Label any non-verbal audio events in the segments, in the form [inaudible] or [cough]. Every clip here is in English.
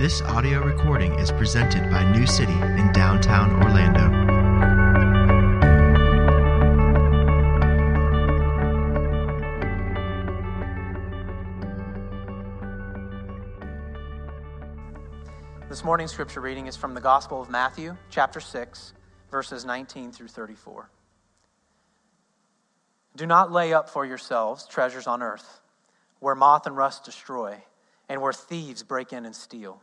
This audio recording is presented by New City in downtown Orlando. This morning's scripture reading is from the Gospel of Matthew, chapter 6, verses 19 through 34. Do not lay up for yourselves treasures on earth, where moth and rust destroy, and where thieves break in and steal.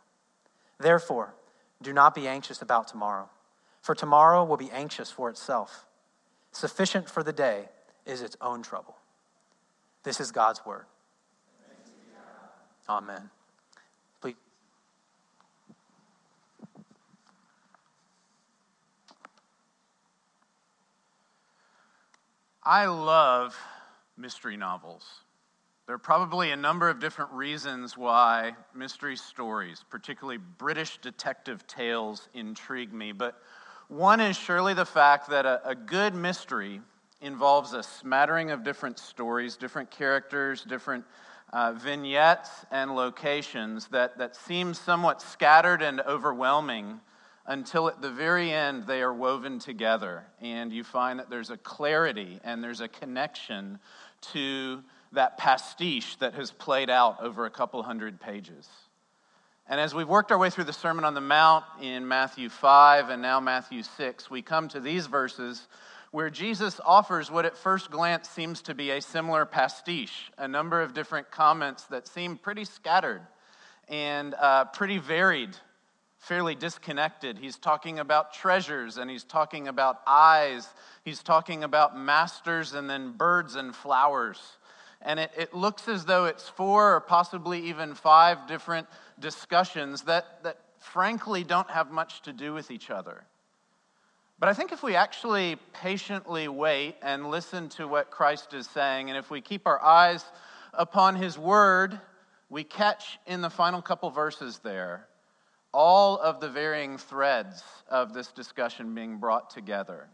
Therefore, do not be anxious about tomorrow, for tomorrow will be anxious for itself. Sufficient for the day is its own trouble. This is God's word. Amen. Please. I love mystery novels. There are probably a number of different reasons why mystery stories, particularly British detective tales, intrigue me. But one is surely the fact that a, a, good mystery involves a smattering of different stories, different characters, different uh, vignettes and locations that, that seem somewhat scattered and overwhelming until at the very end they are woven together and you find that there's a clarity and there's a connection to that pastiche that has played out over a couple hundred pages. And as we've worked our way through the Sermon on the Mount in Matthew 5 and now Matthew 6, we come to these verses where Jesus offers what at first glance seems to be a similar pastiche, a number of different comments that seem pretty scattered and uh, pretty varied, fairly disconnected. He's talking about treasures and he's talking about eyes, he's talking about masters and then birds and flowers and it, it looks as though it's four or possibly even five different discussions that, that frankly don't have much to do with each other. But I think if we actually patiently wait and listen to what Christ is saying, and if we keep our eyes upon his word, we catch in the final couple verses there all of the varying threads of this discussion being brought together.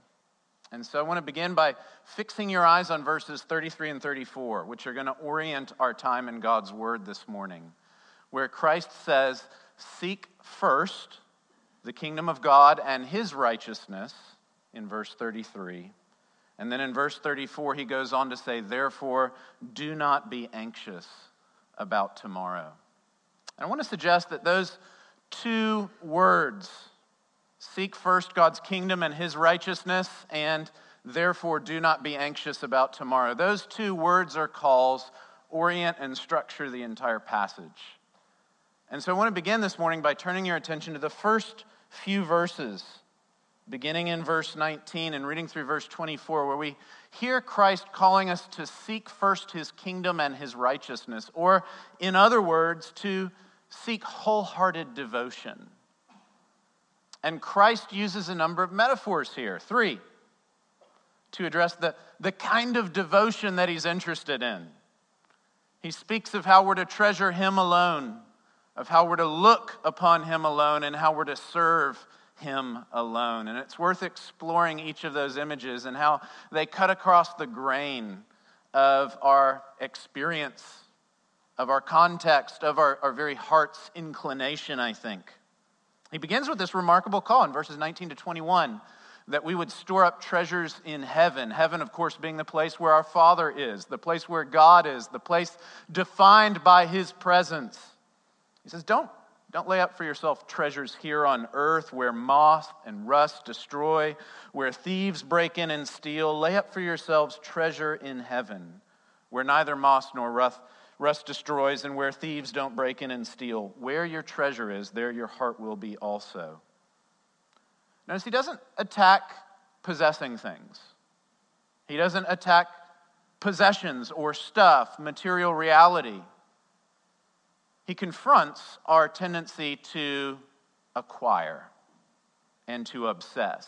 And so I want to begin by fixing your eyes on verses 33 and 34, which are going to orient our time in God's Word this morning, where Christ says, Seek first the kingdom of God and his righteousness, in verse 33. And then in verse 34, he goes on to say, Therefore, do not be anxious about tomorrow. And I want to suggest that those two words, Seek first God's kingdom and his righteousness, and therefore do not be anxious about tomorrow. Those two words or calls orient and structure the entire passage. And so I want to begin this morning by turning your attention to the first few verses beginning in verse 19 and reading through verse 24, where we hear Christ calling us to seek first his kingdom and his righteousness, or in other words, to seek wholehearted devotion. And Christ uses a number of metaphors here, three, to address the, the kind of devotion that he's interested in. He speaks of how we're to treasure him alone, of how we're to look upon him alone, and how we're to serve him alone. And it's worth exploring each of those images and how they cut across the grain of our experience, of our context, of our, our very heart's inclination, I think. He begins with this remarkable call in verses 19 to 21 that we would store up treasures in heaven. Heaven, of course, being the place where our Father is, the place where God is, the place defined by His presence. He says, Don't don't lay up for yourself treasures here on earth where moth and rust destroy, where thieves break in and steal. Lay up for yourselves treasure in heaven where neither moth nor rust, rust destroys and where thieves don't break in and steal. Where your treasure is, there your heart will be also. Notice he doesn't attack possessing things, he doesn't attack possessions or stuff, material reality. He confronts our tendency to acquire and to obsess,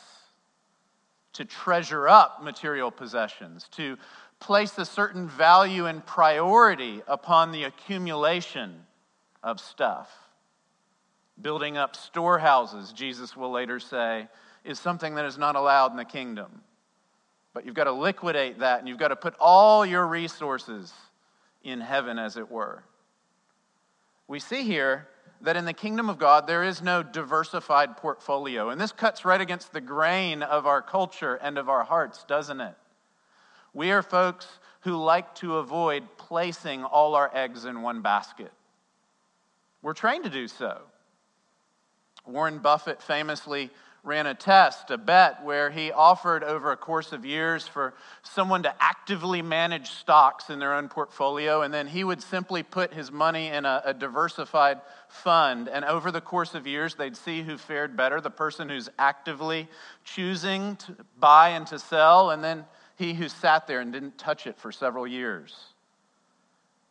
to treasure up material possessions, to place a certain value and priority upon the accumulation of stuff. Building up storehouses, Jesus will later say, is something that is not allowed in the kingdom. But you've got to liquidate that and you've got to put all your resources in heaven, as it were we see here that in the kingdom of God, there is no diversified portfolio. And this cuts right against the grain of our culture and of our hearts, doesn't it? We are folks who like to avoid placing all our eggs in one basket. We're trained to do so. Warren Buffett famously ran a test, a bet, where he offered over a course of years for someone to actively manage stocks in their own portfolio, and then he would simply put his money in a, a, diversified fund. And over the course of years, they'd see who fared better the person who's actively choosing to buy and to sell, and then he who sat there and didn't touch it for several years.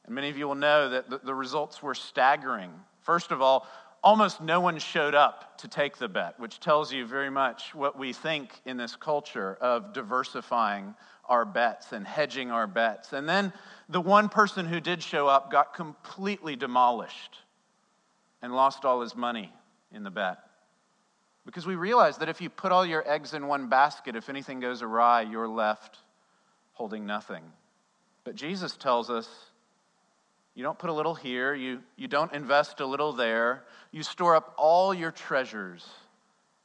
And many of you will know that the, results were staggering. First of all, almost no one showed up to take the bet, which tells you very much what we think in this culture of diversifying our bets and hedging our bets. And then the one person who did show up got completely demolished and lost all his money in the bet. Because we realize that if you put all your eggs in one basket, if anything goes awry, you're left holding nothing. But Jesus tells us you don't put a little here, you, you don't invest a little there. You store up all your treasures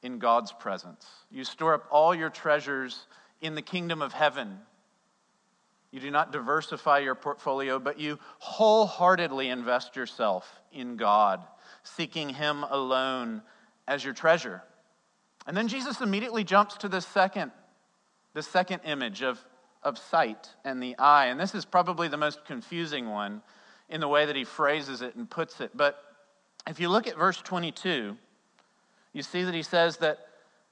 in God's presence. You store up all your treasures in the kingdom of heaven. You do not diversify your portfolio, but you wholeheartedly invest yourself in God, seeking Him alone as your treasure. And then Jesus immediately jumps to the second, the second image of, of sight and the eye. And this is probably the most confusing one in the way that he phrases it and puts it. But if you look at verse 22, you see that he says that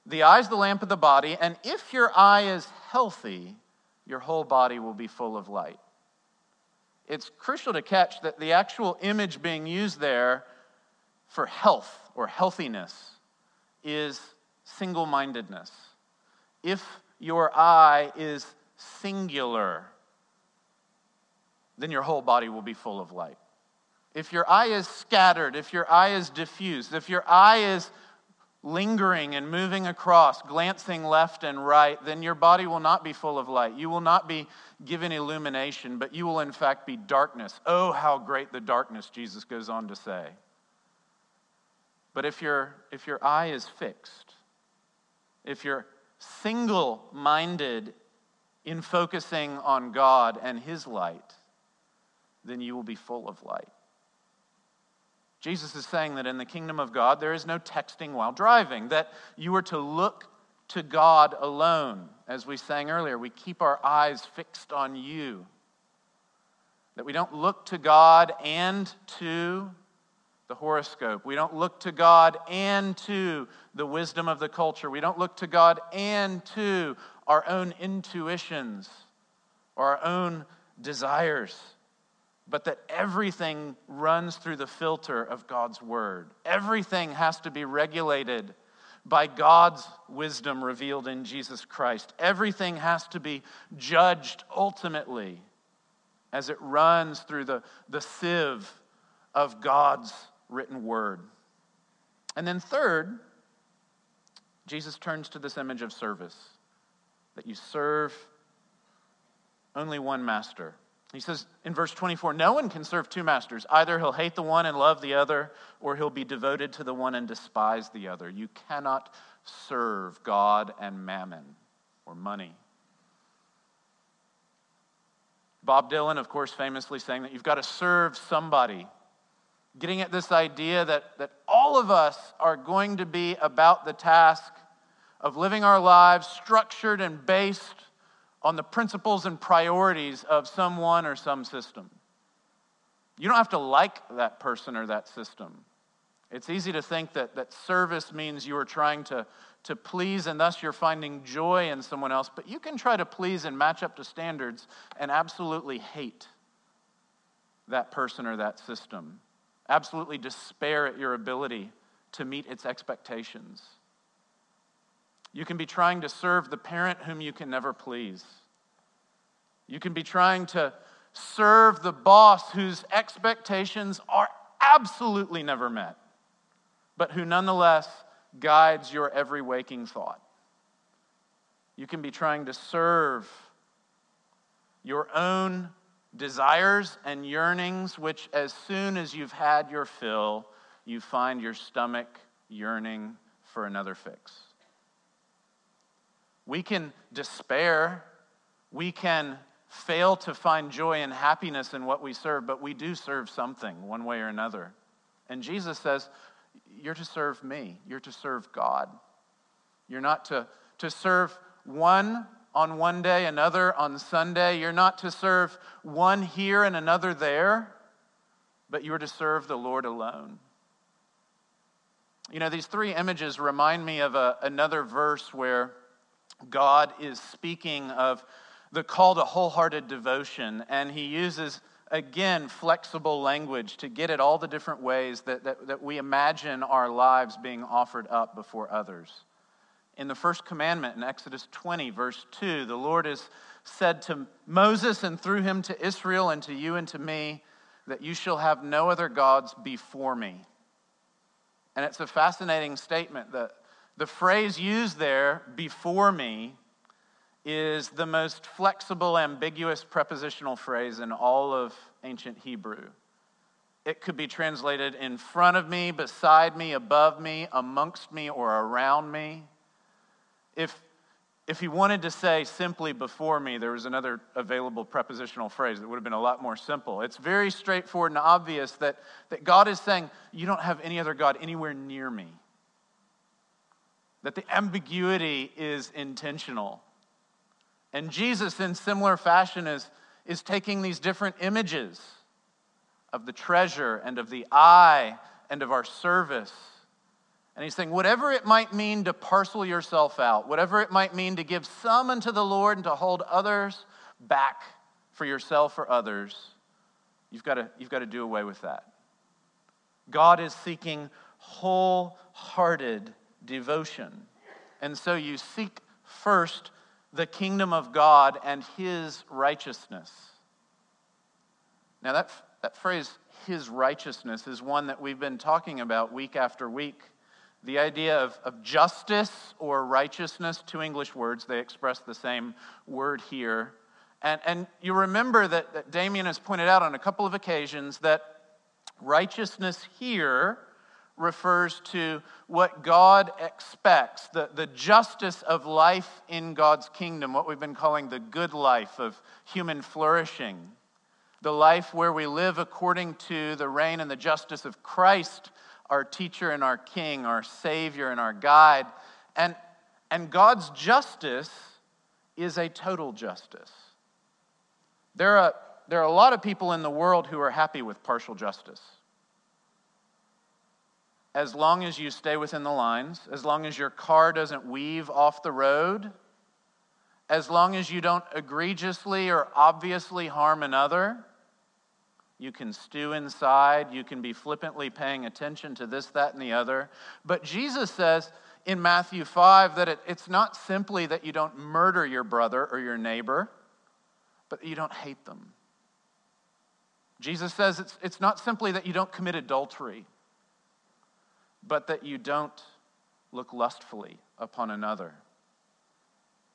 the eye is the lamp of the body, and if your eye is healthy, your whole body will be full of light. It's crucial to catch that the actual image being used there for health or healthiness is single mindedness. If your eye is singular, then your whole body will be full of light. If your eye is scattered, if your eye is diffused, if your eye is lingering and moving across, glancing left and right, then your body will not be full of light. You will not be given illumination, but you will in fact be darkness. Oh, how great the darkness, Jesus goes on to say. But if, your if your eye is fixed, if you're single minded in focusing on God and His light, then you will be full of light. Jesus is saying that in the kingdom of God, there is no texting while driving, that you are to look to God alone. As we sang earlier, we keep our eyes fixed on you. That we don't look to God and to the horoscope. We don't look to God and to the wisdom of the culture. We don't look to God and to our own intuitions or our own desires, but that everything runs through the filter of God's word. Everything has to be regulated by God's wisdom revealed in Jesus Christ. Everything has to be judged ultimately as it runs through the, the sieve of God's written word. And then, third, Jesus turns to this image of service that you serve only one master. He says in verse 24, No one can serve two masters. Either he'll hate the one and love the other, or he'll be devoted to the one and despise the other. You cannot serve God and mammon or money. Bob Dylan, of course, famously saying that you've got to serve somebody. Getting at this idea that, that all of us are going to be about the task of living our lives structured and based on the principles and priorities of someone or some system. You don't have to like that person or that system. It's easy to think that, that service means you are trying to, to please and thus you're finding joy in someone else, but you can try to please and match up to standards and absolutely hate that person or that system, absolutely despair at your ability to meet its expectations. You can be trying to serve the parent whom you can never please. You can be trying to serve the boss whose expectations are absolutely never met, but who nonetheless guides your every waking thought. You can be trying to serve your own desires and yearnings, which, as soon as you've had your fill, you find your stomach yearning for another fix. We can despair. We can fail to find joy and happiness in what we serve, but we do serve something one way or another. And Jesus says, You're to serve me, you're to serve God. You're not to, to serve one on one day, another on Sunday. You're not to serve one here and another there, but you're to serve the Lord alone. You know, these three images remind me of a, another verse where God is speaking of the call to wholehearted devotion, and he uses, again, flexible language to get at all the different ways that, that, that we imagine our lives being offered up before others. In the first commandment in Exodus 20, verse 2, the Lord has said to Moses and through him to Israel and to you and to me that you shall have no other gods before me. And it's a fascinating statement that the phrase used there, before me, is the most flexible, ambiguous prepositional phrase in all of ancient Hebrew. It could be translated in front of me, beside me, above me, amongst me, or around me. If, if he wanted to say simply before me, there was another available prepositional phrase that would have been a lot more simple. It's very straightforward and obvious that, that God is saying, You don't have any other God anywhere near me. That the ambiguity is intentional and Jesus, in similar fashion, is, is taking these different images of the treasure and of the eye and of our service. And he's saying, whatever it might mean to parcel yourself out, whatever it might mean to give some unto the Lord and to hold others back for yourself or others, you've got to, you've got to do away with that. God is seeking wholehearted devotion. And so you seek first the kingdom of God and his righteousness. Now, that, that phrase, his righteousness, is one that we've been talking about week after week. The idea of, of justice or righteousness, two English words, they express the same word here. And, and you remember that, that Damien has pointed out on a couple of occasions that righteousness here refers to what God expects, the, the justice of life in God's kingdom, what we've been calling the good life of human flourishing, the life where we live according to the reign and the justice of Christ, our teacher and our king, our savior and our guide. And, and God's justice is a total justice. There are, there are a lot of people in the world who are happy with partial justice. as long as you stay within the lines, as long as your car doesn't weave off the road, as long as you don't egregiously or obviously harm another, you can stew inside, you can be flippantly paying attention to this, that, and the other. But Jesus says in Matthew 5 that it, it's not simply that you don't murder your brother or your neighbor, but you don't hate them. Jesus says it's, it's not simply that you don't commit adultery but that you don't look lustfully upon another.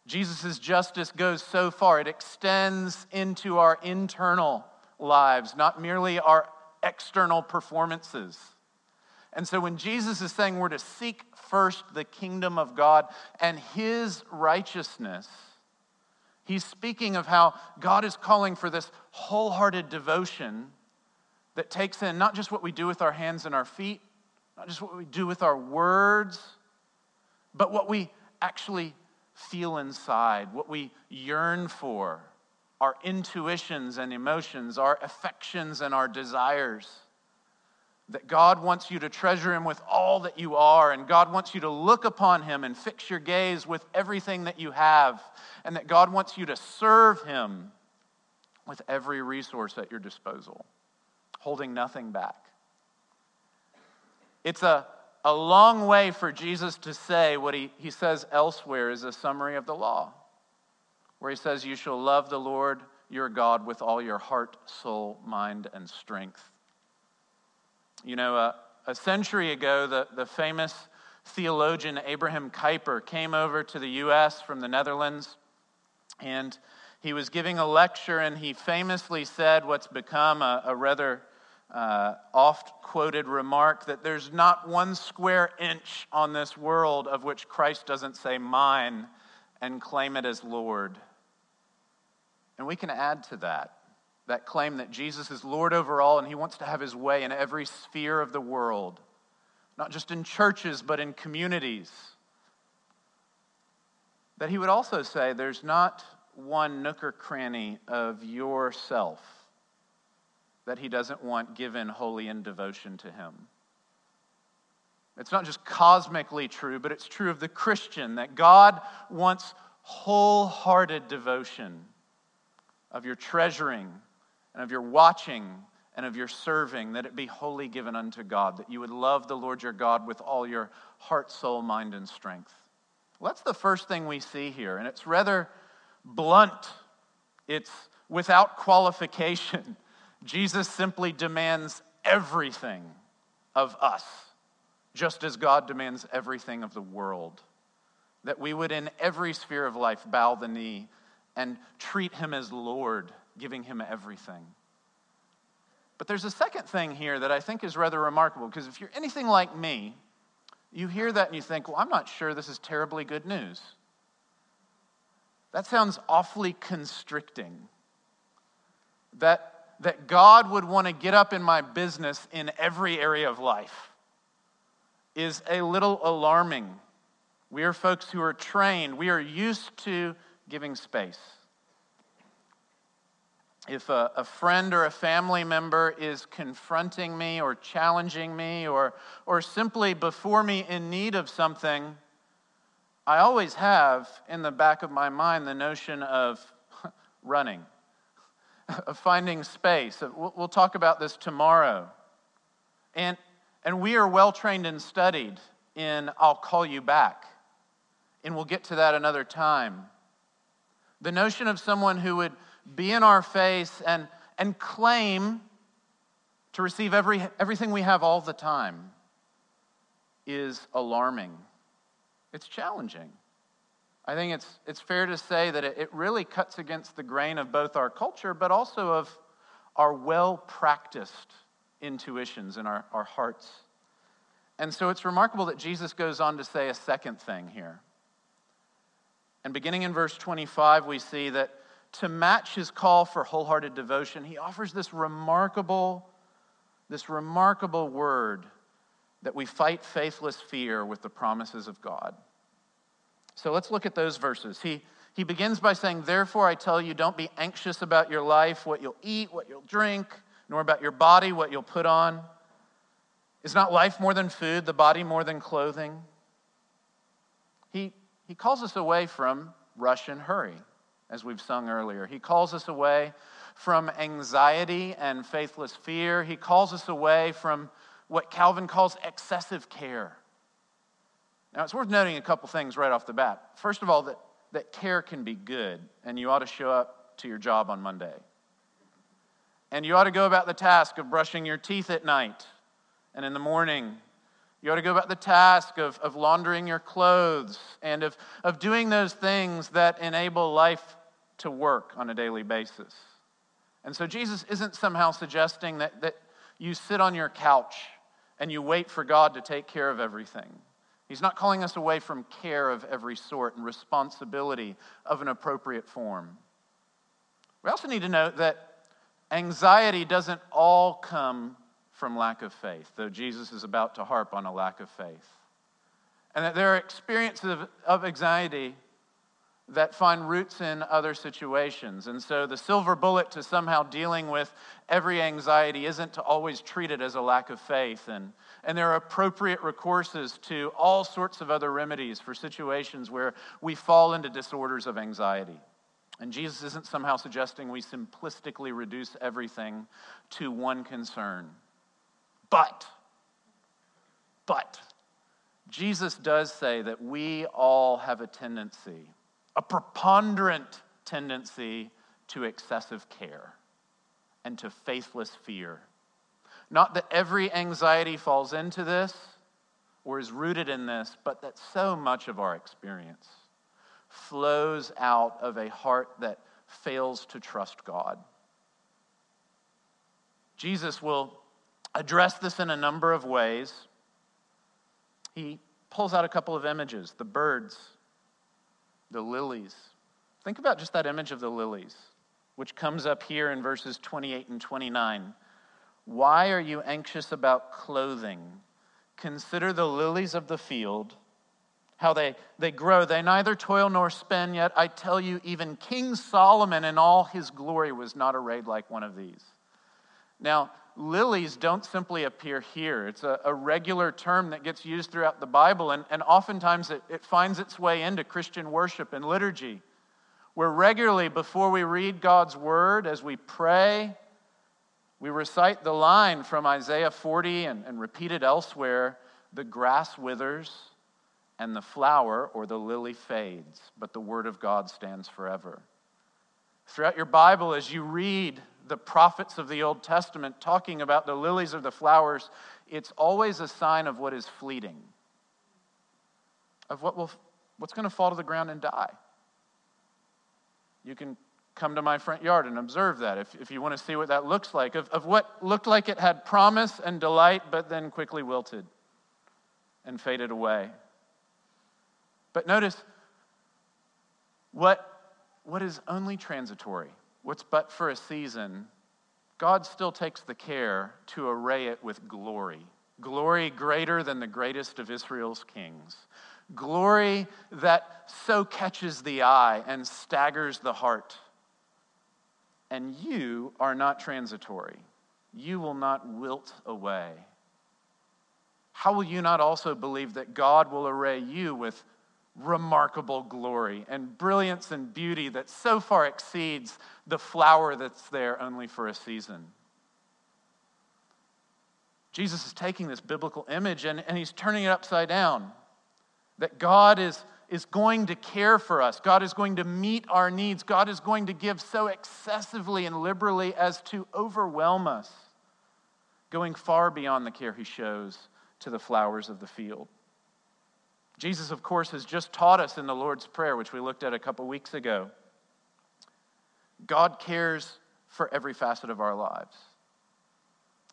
Jesus' justice goes so far, it extends into our internal lives, not merely our external performances. And so when Jesus is saying we're to seek first the kingdom of God and his righteousness, he's speaking of how God is calling for this wholehearted devotion that takes in not just what we do with our hands and our feet, not just what we do with our words, but what we actually feel inside, what we yearn for, our intuitions and emotions, our affections and our desires. That God wants you to treasure Him with all that you are, and God wants you to look upon Him and fix your gaze with everything that you have, and that God wants you to serve Him with every resource at your disposal, holding nothing back. It's a, a long way for Jesus to say what he, he says elsewhere is a summary of the law, where he says, You shall love the Lord your God with all your heart, soul, mind, and strength. You know, uh, a century ago, the, the famous theologian Abraham Kuyper came over to the U.S. from the Netherlands, and he was giving a lecture, and he famously said what's become a, a rather uh, oft quoted remark that there's not one square inch on this world of which Christ doesn't say mine and claim it as Lord. And we can add to that that claim that Jesus is Lord over all and he wants to have his way in every sphere of the world, not just in churches, but in communities. That he would also say there's not one nook or cranny of yourself that he doesn't want given wholly in devotion to him. It's not just cosmically true, but it's true of the Christian that God wants wholehearted devotion of your treasuring and of your watching and of your serving, that it be wholly given unto God, that you would love the Lord your God with all your heart, soul, mind, and strength. Well, that's the first thing we see here, and it's rather blunt. It's without qualification. [laughs] Jesus simply demands everything of us, just as God demands everything of the world. That we would, in every sphere of life, bow the knee and treat Him as Lord, giving Him everything. But there's a second thing here that I think is rather remarkable, because if you're anything like me, you hear that and you think, well, I'm not sure this is terribly good news. That sounds awfully constricting. That that God would want to get up in my business in every area of life is a little alarming. We are folks who are trained, we are used to giving space. If a, a, friend or a family member is confronting me or challenging me or, or simply before me in need of something, I always have in the back of my mind the notion of [laughs] running [laughs] of finding space. We'll talk about this tomorrow. And, and we are well trained and studied in I'll call you back. And we'll get to that another time. The notion of someone who would be in our face and, and claim to receive every, everything we have all the time is alarming. It's challenging. I think it's, it's fair to say that it, it really cuts against the grain of both our culture, but also of our well practiced intuitions in our, our hearts. And so it's remarkable that Jesus goes on to say a second thing here. And beginning in verse 25, we see that to match his call for wholehearted devotion, he offers this remarkable, this remarkable word that we fight faithless fear with the promises of God. So let's look at those verses. He, he begins by saying, Therefore, I tell you, don't be anxious about your life, what you'll eat, what you'll drink, nor about your body, what you'll put on. Is not life more than food, the body more than clothing? He, he calls us away from rush and hurry, as we've sung earlier. He calls us away from anxiety and faithless fear. He calls us away from what Calvin calls excessive care. Now, it's worth noting a couple things right off the bat. First of all, that, that care can be good, and you ought to show up to your job on Monday. And you ought to go about the task of brushing your teeth at night and in the morning. You ought to go about the task of, of laundering your clothes and of, of doing those things that enable life to work on a daily basis. And so Jesus isn't somehow suggesting that, that you sit on your couch and you wait for God to take care of everything. He's not calling us away from care of every sort and responsibility of an appropriate form. We also need to note that anxiety doesn't all come from lack of faith, though Jesus is about to harp on a lack of faith. And that there are experiences of, of anxiety that find roots in other situations. And so the silver bullet to somehow dealing with every anxiety isn't to always treat it as a lack of faith. And, and there are appropriate recourses to all sorts of other remedies for situations where we fall into disorders of anxiety. And Jesus isn't somehow suggesting we simplistically reduce everything to one concern. But, but, Jesus does say that we all have a tendency, a preponderant tendency to excessive care and to faithless fear. Not that every anxiety falls into this or is rooted in this, but that so much of our experience flows out of a heart that fails to trust God. Jesus will address this in a number of ways. He pulls out a couple of images the birds, the lilies. Think about just that image of the lilies, which comes up here in verses 28 and 29. Why are you anxious about clothing? Consider the lilies of the field, how they, they grow. They neither toil nor spin, yet I tell you, even King Solomon in all his glory was not arrayed like one of these. Now, lilies don't simply appear here. It's a, a, regular term that gets used throughout the Bible, and, and oftentimes it, it finds its way into Christian worship and liturgy, where regularly before we read God's word, as we pray, we recite the line from Isaiah 40 and, and repeat it elsewhere the grass withers and the flower or the lily fades, but the word of God stands forever. Throughout your Bible, as you read the prophets of the Old Testament talking about the lilies of the flowers, it's always a sign of what is fleeting, of what will, what's going to fall to the ground and die. You can come to my front yard and observe that if, if you want to see what that looks like, of, of what looked like it had promise and delight, but then quickly wilted and faded away. But notice what, what is only transitory what's but for a season, God still takes the care to array it with glory. Glory greater than the greatest of Israel's kings. Glory that so catches the eye and staggers the heart. And you are not transitory. You will not wilt away. How will you not also believe that God will array you with remarkable glory and brilliance and beauty that so far exceeds the flower that's there only for a season. Jesus is taking this biblical image and, and he's turning it upside down. That God is, is going to care for us, God is going to meet our needs, God is going to give so excessively and liberally as to overwhelm us, going far beyond the care he shows to the flowers of the field. Jesus, of course, has just taught us in the Lord's Prayer, which we looked at a couple weeks ago. God cares for every facet of our lives.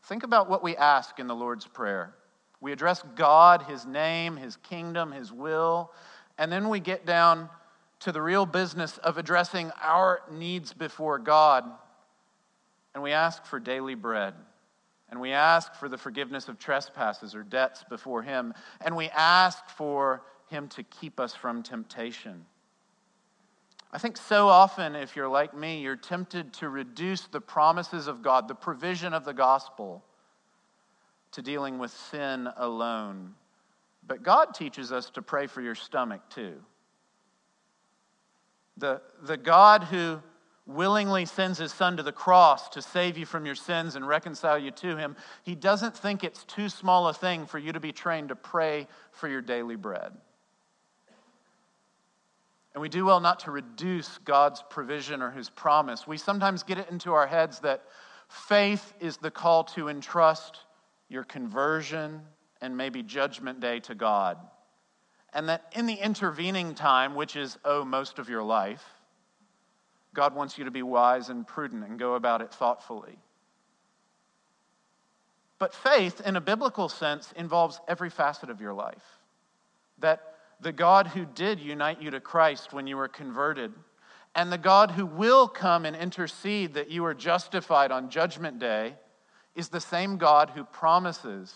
Think about what we ask in the Lord's Prayer. We address God, His name, His kingdom, His will, and then we get down to the real business of addressing our needs before God. And we ask for daily bread. And we ask for the forgiveness of trespasses or debts before Him. And we ask for Him to keep us from temptation. I think so often, if you're like me, you're tempted to reduce the promises of God, the provision of the gospel, to dealing with sin alone. But God teaches us to pray for your stomach too. The, the God who willingly sends his son to the cross to save you from your sins and reconcile you to him, he doesn't think it's too small a thing for you to be trained to pray for your daily bread. And we do well not to reduce God's provision or his promise. We sometimes get it into our heads that faith is the call to entrust your conversion and maybe judgment day to God. And that in the intervening time, which is, oh, most of your life, God wants you to be wise and prudent and go about it thoughtfully. But faith, in a biblical sense, involves every facet of your life. That the God who did unite you to Christ when you were converted, and the God who will come and intercede that you are justified on Judgment Day, is the same God who promises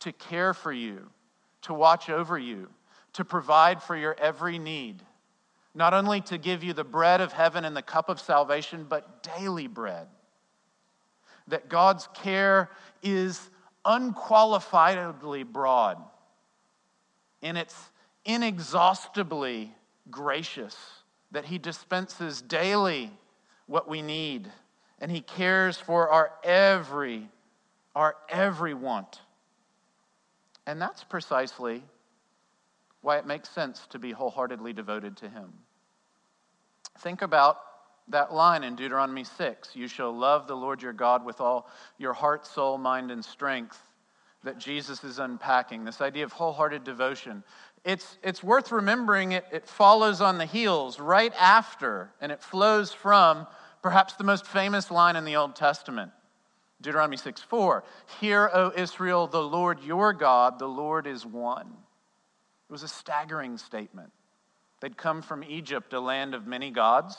to care for you, to watch over you, to provide for your every need not only to give you the bread of heaven and the cup of salvation, but daily bread. That God's care is unqualifiedly broad and it's inexhaustibly gracious, that He dispenses daily what we need, and He cares for our every, our every want. And that's precisely why it makes sense to be wholeheartedly devoted to Him. Think about that line in Deuteronomy 6 You shall love the Lord your God with all your heart, soul, mind, and strength. That Jesus is unpacking, this idea of wholehearted devotion. It's, it's worth remembering it, it follows on the heels right after, and it flows from perhaps the most famous line in the Old Testament Deuteronomy 6 4. Hear, O Israel, the Lord your God, the Lord is one. It was a staggering statement. They'd come from Egypt, a land of many gods.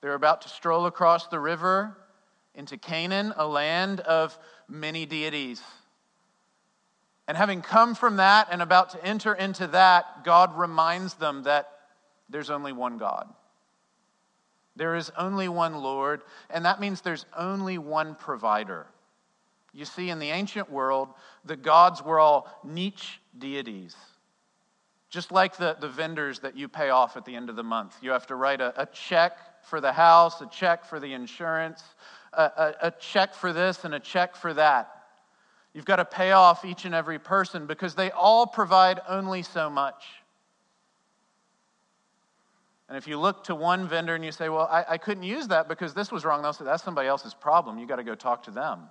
They were about to stroll across the river into Canaan, a land of many deities. And having come from that and about to enter into that, God reminds them that there's only one God. There is only one Lord, and that means there's only one provider. You see, in the ancient world, the gods were all niche deities. Just like the, the vendors that you pay off at the end of the month, you have to write a, a check for the house, a check for the insurance, a, a, a check for this, and a check for that. You've got to pay off each and every person because they all provide only so much. And if you look to one vendor and you say, Well, I, I couldn't use that because this was wrong, they'll say, That's somebody else's problem. You've got to go talk to them.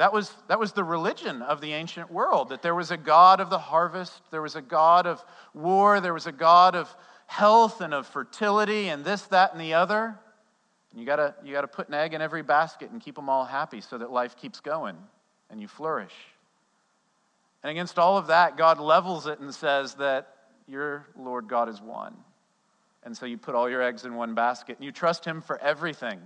That was, that was the religion of the ancient world, that there was a God of the harvest, there was a God of war, there was a God of health and of fertility and this, that, and the other. And you gotta, you gotta put an egg in every basket and keep them all happy so that life keeps going and you flourish. And against all of that, God levels it and says that your Lord God is one. And so you put all your eggs in one basket and you trust Him for everything.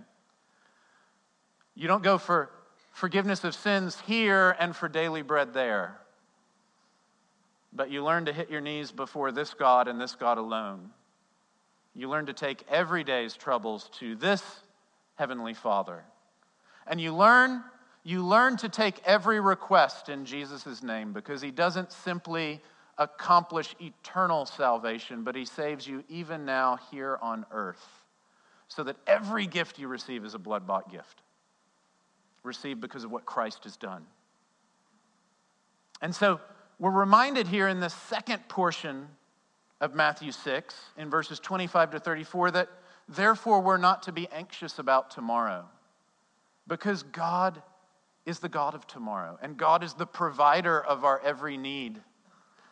You don't go for forgiveness of sins here and for daily bread there. But you learn to hit your knees before this God and this God alone. You learn to take every day's troubles to this heavenly Father. And you learn you learn to take every request in Jesus' name because he doesn't simply accomplish eternal salvation, but he saves you even now here on earth. So that every gift you receive is a blood bought gift received because of what Christ has done. And so we're reminded here in the second portion of Matthew 6, in verses 25 to 34, that therefore we're not to be anxious about tomorrow because God is the God of tomorrow and God is the provider of our every need.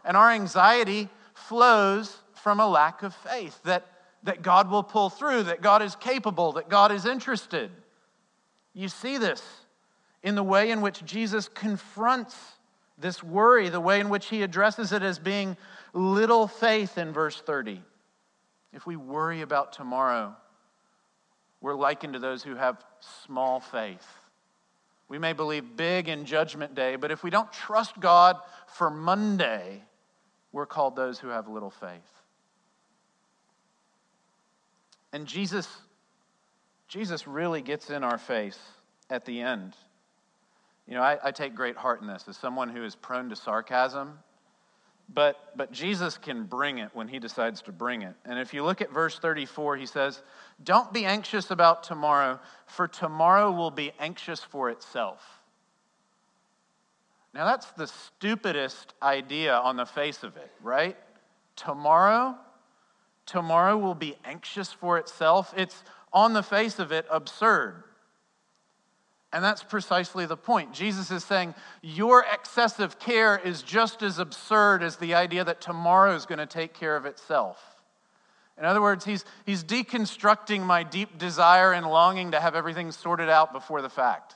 And our anxiety flows from a lack of faith that, that God will pull through, that God is capable, that God is interested. You see this in the way in which Jesus confronts this worry, the way in which he addresses it as being little faith in verse 30. If we worry about tomorrow, we're likened to those who have small faith. We may believe big in Judgment Day, but if we don't trust God for Monday, we're called those who have little faith. And Jesus, Jesus really gets in our face at the end. You know, I, I take great heart in this as someone who is prone to sarcasm. But, but Jesus can bring it when he decides to bring it. And if you look at verse 34, he says, Don't be anxious about tomorrow, for tomorrow will be anxious for itself. Now, that's the stupidest idea on the face of it, right? Tomorrow, tomorrow will be anxious for itself. It's on the face of it absurd. And that's precisely the point. Jesus is saying your excessive care is just as absurd as the idea that tomorrow is going to take care of itself. In other words, he's, he's deconstructing my deep desire and longing to have everything sorted out before the fact,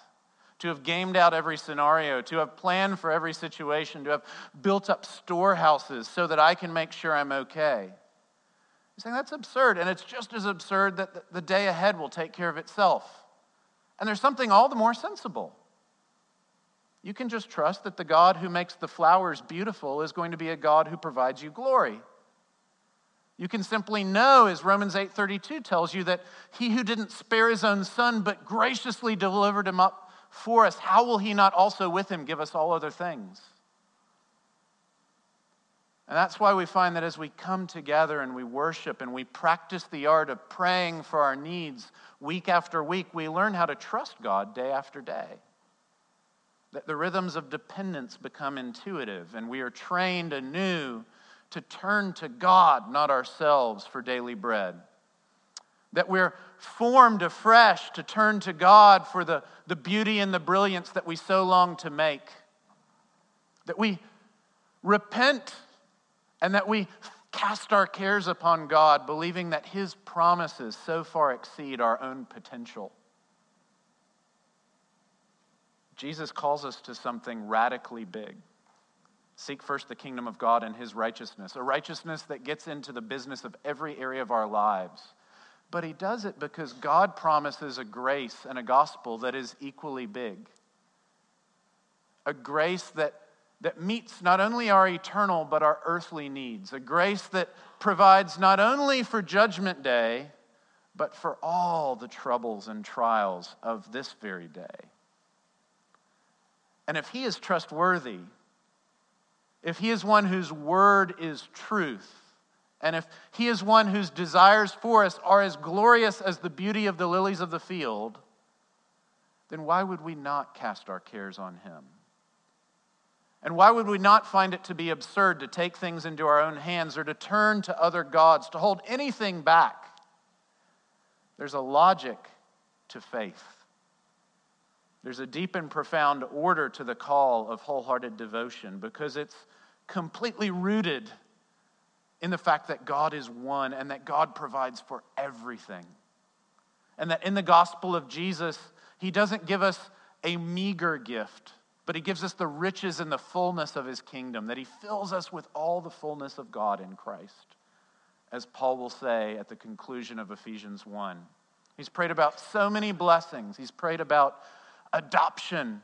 to have gamed out every scenario, to have planned for every situation, to have built up storehouses so that I can make sure I'm okay. He's saying that's absurd, and it's just as absurd that the day ahead will take care of itself. And there's something all the more sensible. You can just trust that the God who makes the flowers beautiful is going to be a God who provides you glory. You can simply know, as Romans 8:32 tells you, that he who didn't spare his own son but graciously delivered him up for us, how will he not also with him give us all other things? And that's why we find that as we come together and we worship and we practice the art of praying for our needs week after week, we learn how to trust God day after day. That the rhythms of dependence become intuitive and we are trained anew to turn to God, not ourselves, for daily bread. That we're formed afresh to turn to God for the, the beauty and the brilliance that we so long to make. That we repent and that we cast our cares upon God, believing that His promises so far exceed our own potential. Jesus calls us to something radically big. Seek first the kingdom of God and his righteousness, a righteousness that gets into the business of every area of our lives. But he does it because God promises a grace and a gospel that is equally big. A grace that that meets not only our eternal but our earthly needs, a grace that provides not only for Judgment Day, but for all the troubles and trials of this very day. And if He is trustworthy, if He is one whose word is truth, and if He is one whose desires for us are as glorious as the beauty of the lilies of the field, then why would we not cast our cares on Him? And why would we not find it to be absurd to take things into our own hands or to turn to other gods, to hold anything back? There's a logic to faith. There's a deep and profound order to the call of wholehearted devotion because it's completely rooted in the fact that God is one and that God provides for everything. And that in the gospel of Jesus, He doesn't give us a meager gift but he gives us the riches and the fullness of his kingdom, that he fills us with all the fullness of God in Christ, as Paul will say at the conclusion of Ephesians 1. He's prayed about so many blessings. He's prayed about adoption,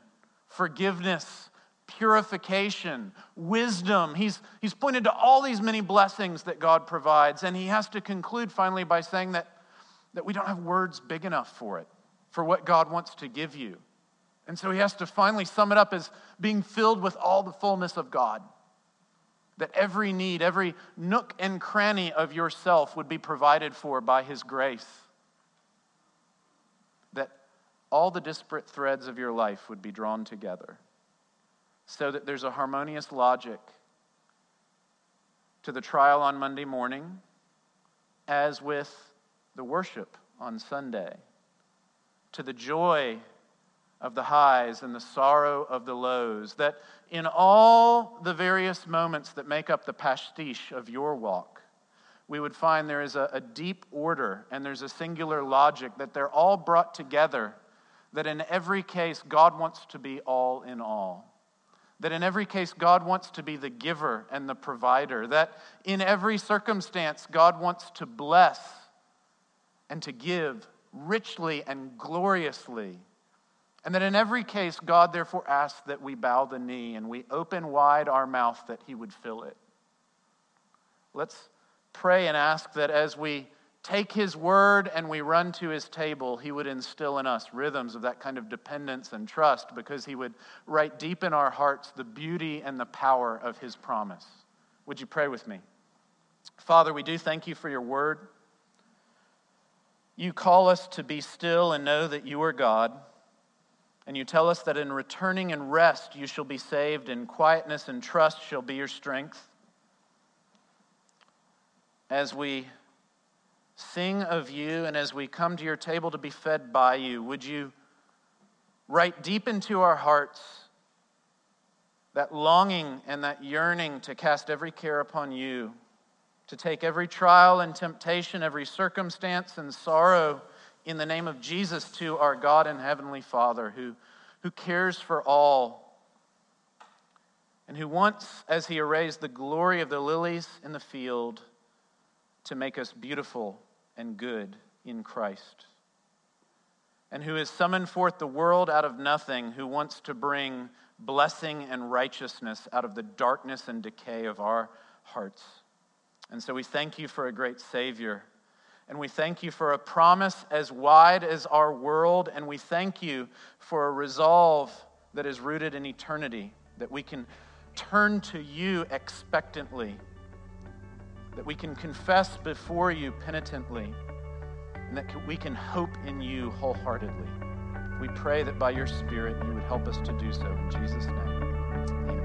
forgiveness, purification, wisdom. He's, he's pointed to all these many blessings that God provides, and he has to conclude finally by saying that, that we don't have words big enough for it, for what God wants to give you. And so he has to finally sum it up as being filled with all the fullness of God. That every need, every nook and cranny of yourself would be provided for by his grace. That all the disparate threads of your life would be drawn together. So that there's a harmonious logic to the trial on Monday morning, as with the worship on Sunday, to the joy of the highs and the sorrow of the lows, that in all the various moments that make up the pastiche of your walk, we would find there is a, a, deep order and there's a singular logic, that they're all brought together, that in every case, God wants to be all in all. That in every case, God wants to be the giver and the provider. That in every circumstance, God wants to bless and to give richly and gloriously and that in every case, God therefore asks that we bow the knee and we open wide our mouth that He would fill it. Let's pray and ask that as we take his word and we run to his table, he would instill in us rhythms of that kind of dependence and trust because he would write deep in our hearts the beauty and the power of his promise. Would you pray with me? Father, we do thank you for your word. You call us to be still and know that you are God. And you tell us that in returning and rest you shall be saved, and quietness and trust shall be your strength. As we sing of you and as we come to your table to be fed by you, would you write deep into our hearts that longing and that yearning to cast every care upon you, to take every trial and temptation, every circumstance and sorrow in the name of Jesus to our God and Heavenly Father who, who cares for all and who wants, as He arrays the glory of the lilies in the field, to make us beautiful and good in Christ. And who has summoned forth the world out of nothing, who wants to bring blessing and righteousness out of the darkness and decay of our hearts. And so we thank you for a great Savior. And we thank you for a promise as wide as our world. And we thank you for a resolve that is rooted in eternity, that we can turn to you expectantly that we can confess before you penitently, and that we can hope in you wholeheartedly. We pray that by your Spirit you would help us to do so. In Jesus' name, amen.